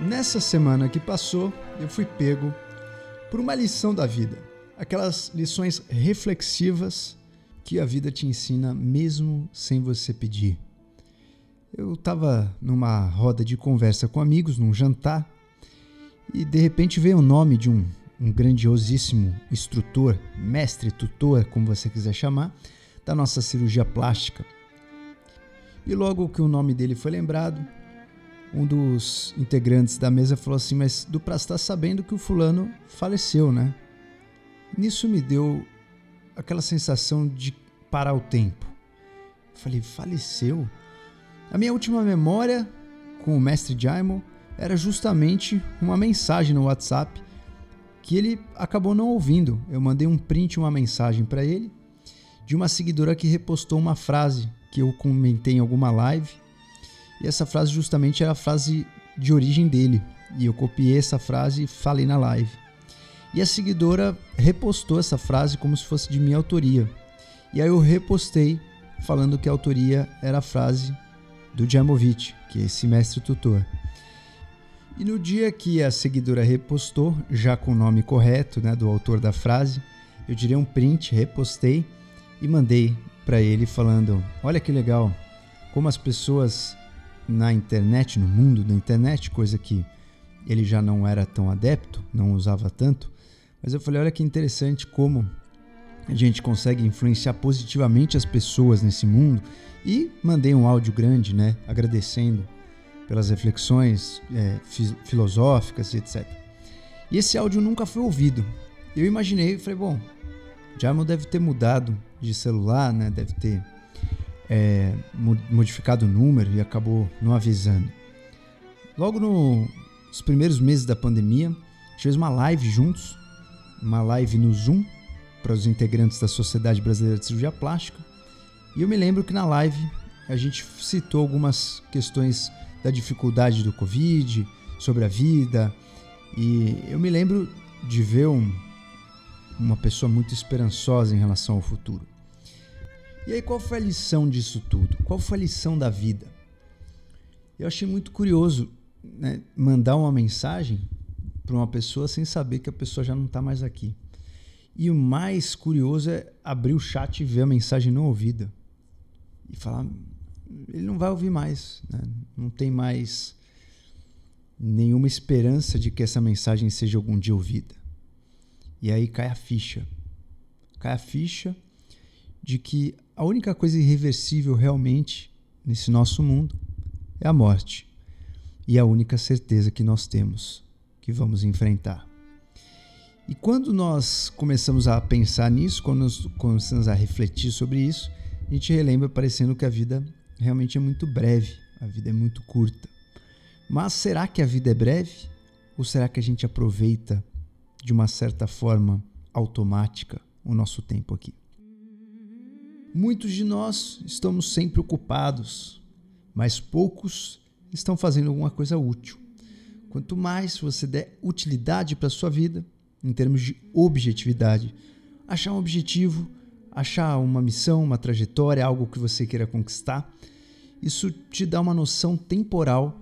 Nessa semana que passou, eu fui pego por uma lição da vida. Aquelas lições reflexivas que a vida te ensina mesmo sem você pedir. Eu estava numa roda de conversa com amigos, num jantar, e de repente veio o nome de um, um grandiosíssimo instrutor, mestre, tutor, como você quiser chamar, da nossa cirurgia plástica. E logo que o nome dele foi lembrado, um dos integrantes da mesa falou assim: Mas do pra estar sabendo que o fulano faleceu, né? Nisso me deu aquela sensação de parar o tempo. falei: Faleceu? A minha última memória com o mestre Jaimo era justamente uma mensagem no WhatsApp que ele acabou não ouvindo. Eu mandei um print, uma mensagem para ele de uma seguidora que repostou uma frase que eu comentei em alguma live e essa frase justamente era a frase de origem dele. E eu copiei essa frase e falei na live. E a seguidora repostou essa frase como se fosse de minha autoria. E aí eu repostei falando que a autoria era a frase do Djamovic, que é esse mestre tutor. E no dia que a seguidora repostou, já com o nome correto né, do autor da frase, eu tirei um print, repostei e mandei para ele falando: Olha que legal, como as pessoas na internet, no mundo da internet, coisa que ele já não era tão adepto, não usava tanto. Mas eu falei: olha que interessante como a gente consegue influenciar positivamente as pessoas nesse mundo. E mandei um áudio grande, né, agradecendo pelas reflexões é, filosóficas e etc. E esse áudio nunca foi ouvido. Eu imaginei, falei, bom, Jarmo deve ter mudado de celular, né, deve ter é, modificado o número e acabou não avisando. Logo no, nos primeiros meses da pandemia, a gente fez uma live juntos, uma live no Zoom para os integrantes da Sociedade Brasileira de Cirurgia Plástica. E eu me lembro que na live a gente citou algumas questões da dificuldade do Covid, sobre a vida, e eu me lembro de ver um, uma pessoa muito esperançosa em relação ao futuro. E aí, qual foi a lição disso tudo? Qual foi a lição da vida? Eu achei muito curioso né, mandar uma mensagem para uma pessoa sem saber que a pessoa já não está mais aqui. E o mais curioso é abrir o chat e ver a mensagem não ouvida. E falar, ele não vai ouvir mais. Né? Não tem mais nenhuma esperança de que essa mensagem seja algum dia ouvida. E aí cai a ficha. Cai a ficha de que a única coisa irreversível realmente nesse nosso mundo é a morte. E a única certeza que nós temos que vamos enfrentar. E quando nós começamos a pensar nisso, quando nós começamos a refletir sobre isso, a gente relembra parecendo que a vida realmente é muito breve, a vida é muito curta. Mas será que a vida é breve? Ou será que a gente aproveita de uma certa forma automática o nosso tempo aqui? Muitos de nós estamos sempre ocupados, mas poucos estão fazendo alguma coisa útil. Quanto mais você der utilidade para a sua vida, em termos de objetividade, achar um objetivo, achar uma missão, uma trajetória, algo que você queira conquistar, isso te dá uma noção temporal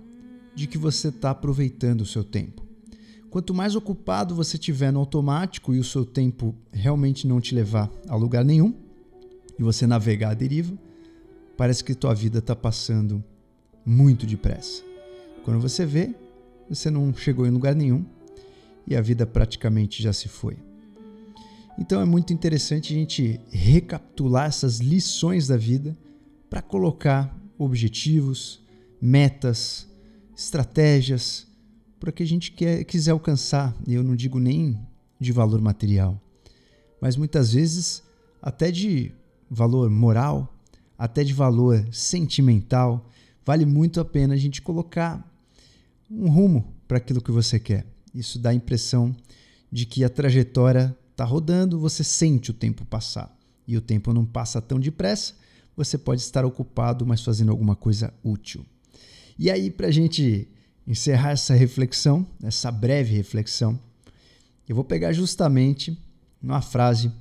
de que você está aproveitando o seu tempo. Quanto mais ocupado você tiver no automático e o seu tempo realmente não te levar a lugar nenhum, e você navegar à deriva, parece que tua vida está passando muito depressa. Quando você vê, você não chegou em lugar nenhum e a vida praticamente já se foi. Então é muito interessante a gente recapitular essas lições da vida para colocar objetivos, metas, estratégias para que a gente quer, quiser alcançar. Eu não digo nem de valor material, mas muitas vezes até de valor moral, até de valor sentimental, vale muito a pena a gente colocar um rumo para aquilo que você quer. Isso dá a impressão de que a trajetória está rodando, você sente o tempo passar. E o tempo não passa tão depressa, você pode estar ocupado, mas fazendo alguma coisa útil. E aí, para a gente encerrar essa reflexão, essa breve reflexão, eu vou pegar justamente uma frase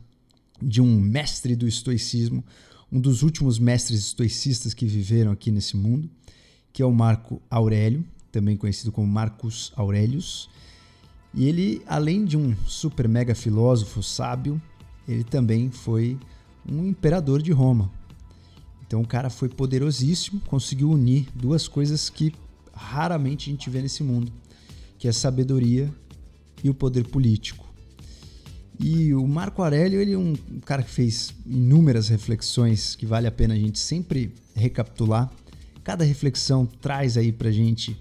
de um mestre do estoicismo, um dos últimos mestres estoicistas que viveram aqui nesse mundo, que é o Marco Aurélio. também conhecido como Marcus Aurelius. E ele, além de um super mega filósofo sábio, ele também foi um imperador de Roma. Então o cara foi poderosíssimo, conseguiu unir duas coisas que raramente a gente vê nesse mundo, que é a sabedoria e o poder político. E o Marco Aurélio, ele é um cara que fez inúmeras reflexões que vale a pena a gente sempre recapitular. Cada reflexão traz aí pra gente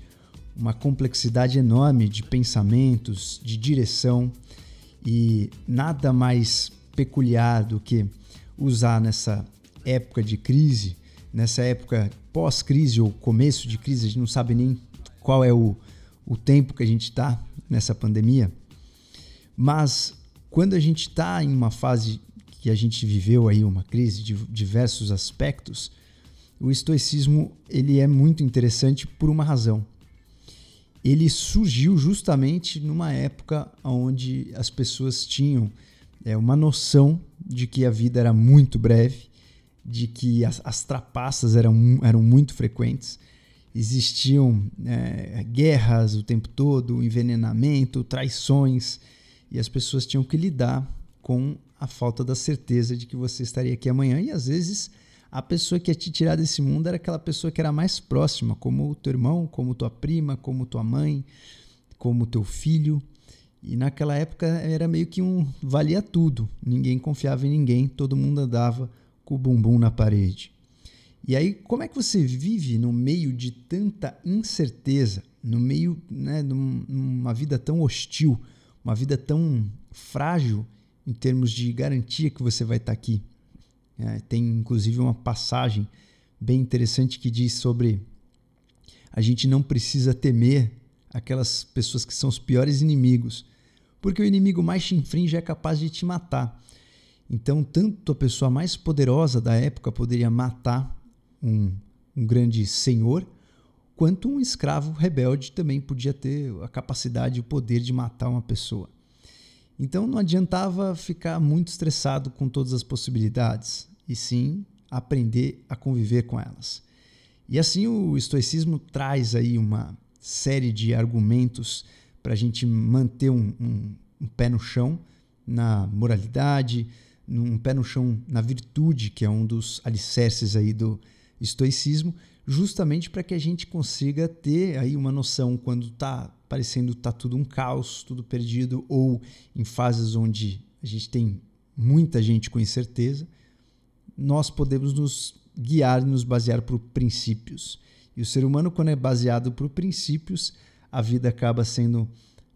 uma complexidade enorme de pensamentos, de direção e nada mais peculiar do que usar nessa época de crise, nessa época pós-crise ou começo de crise, a gente não sabe nem qual é o, o tempo que a gente está nessa pandemia, mas quando a gente está em uma fase que a gente viveu aí uma crise de diversos aspectos, o estoicismo ele é muito interessante por uma razão. Ele surgiu justamente numa época onde as pessoas tinham é, uma noção de que a vida era muito breve, de que as, as trapaças eram, eram muito frequentes, existiam é, guerras o tempo todo, envenenamento, traições e as pessoas tinham que lidar com a falta da certeza de que você estaria aqui amanhã e às vezes a pessoa que ia te tirar desse mundo era aquela pessoa que era mais próxima, como o teu irmão, como tua prima, como tua mãe, como teu filho. E naquela época era meio que um valia tudo. Ninguém confiava em ninguém, todo mundo andava com o bumbum na parede. E aí, como é que você vive no meio de tanta incerteza, no meio né, de uma vida tão hostil? Uma vida tão frágil em termos de garantia que você vai estar aqui. É, tem inclusive uma passagem bem interessante que diz sobre a gente não precisa temer aquelas pessoas que são os piores inimigos, porque o inimigo mais te infringe é capaz de te matar. Então, tanto a pessoa mais poderosa da época poderia matar um, um grande senhor, quanto um escravo rebelde também podia ter a capacidade e o poder de matar uma pessoa. Então não adiantava ficar muito estressado com todas as possibilidades, e sim aprender a conviver com elas. E assim o estoicismo traz aí uma série de argumentos para a gente manter um, um, um pé no chão na moralidade, um pé no chão na virtude, que é um dos alicerces aí do estoicismo, justamente para que a gente consiga ter aí uma noção quando está parecendo tá tudo um caos, tudo perdido, ou em fases onde a gente tem muita gente com incerteza, nós podemos nos guiar e nos basear por princípios. E o ser humano, quando é baseado por princípios, a vida acaba sendo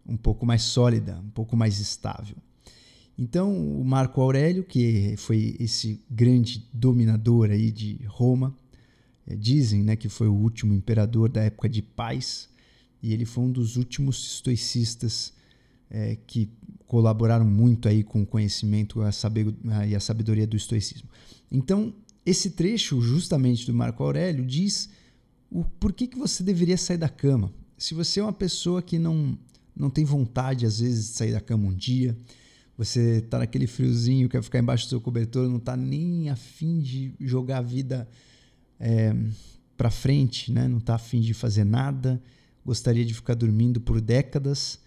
um pouco mais sólida, um pouco mais estável. Então, o Marco Aurélio, que foi esse grande dominador aí de Roma, dizem né, que foi o último imperador da época de paz e ele foi um dos últimos estoicistas é, que colaboraram muito aí com o conhecimento e a sabedoria do estoicismo. Então, esse trecho justamente do Marco Aurélio diz o porquê que você deveria sair da cama. Se você é uma pessoa que não, não tem vontade, às vezes, de sair da cama um dia, você está naquele friozinho, quer ficar embaixo do seu cobertor, não está nem afim de jogar a vida é, para frente, né? não está afim de fazer nada, gostaria de ficar dormindo por décadas.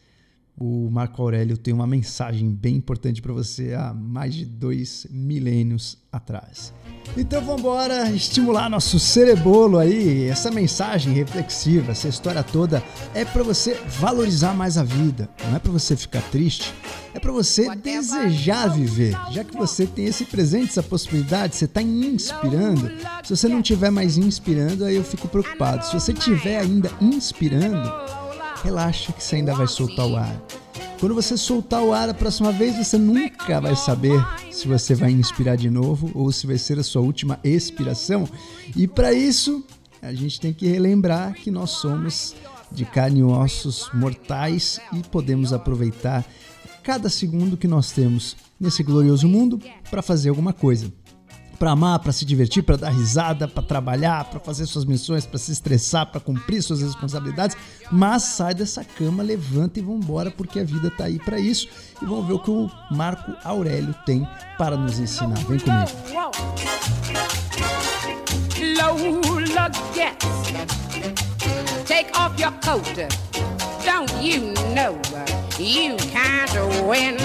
O Marco Aurélio tem uma mensagem bem importante para você há mais de dois milênios atrás. Então vamos embora estimular nosso cerebolo aí. Essa mensagem reflexiva, essa história toda é para você valorizar mais a vida. Não é para você ficar triste, é para você desejar viver. Já que você tem esse presente, essa possibilidade, você está inspirando. Se você não estiver mais inspirando, aí eu fico preocupado. Se você estiver ainda inspirando, relaxa que você ainda vai soltar o ar. Quando você soltar o ar a próxima vez, você nunca vai saber se você vai inspirar de novo ou se vai ser a sua última expiração. E para isso, a gente tem que relembrar que nós somos de carne e ossos mortais e podemos aproveitar cada segundo que nós temos nesse glorioso mundo para fazer alguma coisa. Para amar, para se divertir, para dar risada, para trabalhar, para fazer suas missões, para se estressar, para cumprir suas responsabilidades. Mas sai dessa cama, levanta e vambora, porque a vida está aí para isso. E vamos ver o que o Marco Aurélio tem para nos ensinar. Vem comigo. take off your coat. Don't you know you can't win?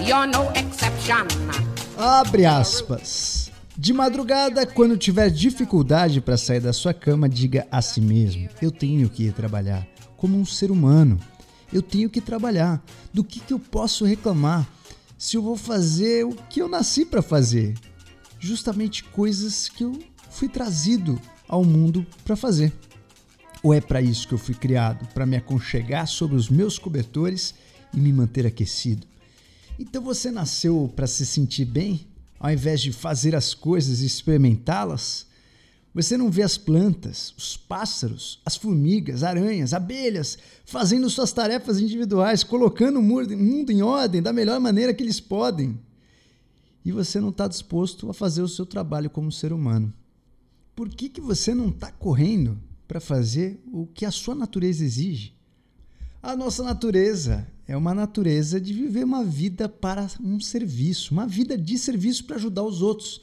You're no exception. Abre aspas. De madrugada, quando tiver dificuldade para sair da sua cama, diga a si mesmo: Eu tenho que ir trabalhar. Como um ser humano, eu tenho que trabalhar. Do que, que eu posso reclamar? Se eu vou fazer o que eu nasci para fazer, justamente coisas que eu fui trazido ao mundo para fazer. Ou é para isso que eu fui criado, para me aconchegar sobre os meus cobertores e me manter aquecido? Então você nasceu para se sentir bem, ao invés de fazer as coisas e experimentá-las? Você não vê as plantas, os pássaros, as formigas, aranhas, abelhas fazendo suas tarefas individuais, colocando o mundo em ordem da melhor maneira que eles podem. E você não está disposto a fazer o seu trabalho como ser humano. Por que, que você não está correndo para fazer o que a sua natureza exige? A nossa natureza é uma natureza de viver uma vida para um serviço, uma vida de serviço para ajudar os outros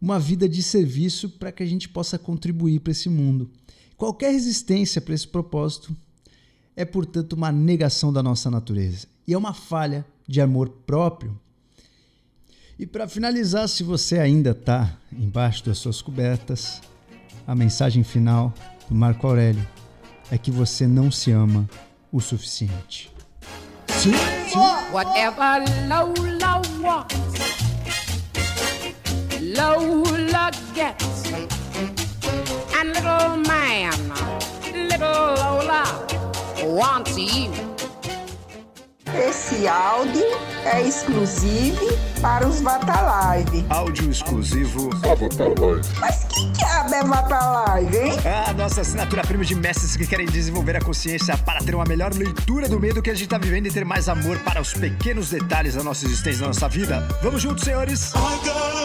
uma vida de serviço para que a gente possa contribuir para esse mundo. Qualquer resistência para esse propósito é, portanto, uma negação da nossa natureza e é uma falha de amor próprio. E para finalizar, se você ainda está embaixo das suas cobertas, a mensagem final do Marco Aurélio é que você não se ama o suficiente. Sim, sim. Whatever Lola wants. Lola gets. And little man, little Lola wants you. Esse áudio é exclusivo para os Vatalive. Áudio exclusivo Vatalive. Mas que diabo é Vatalive, hein? É a nossa assinatura prima de mestres que querem desenvolver a consciência para ter uma melhor leitura do medo que a gente está vivendo e ter mais amor para os pequenos detalhes da nossa existência, da nossa vida. Vamos juntos, senhores! Oh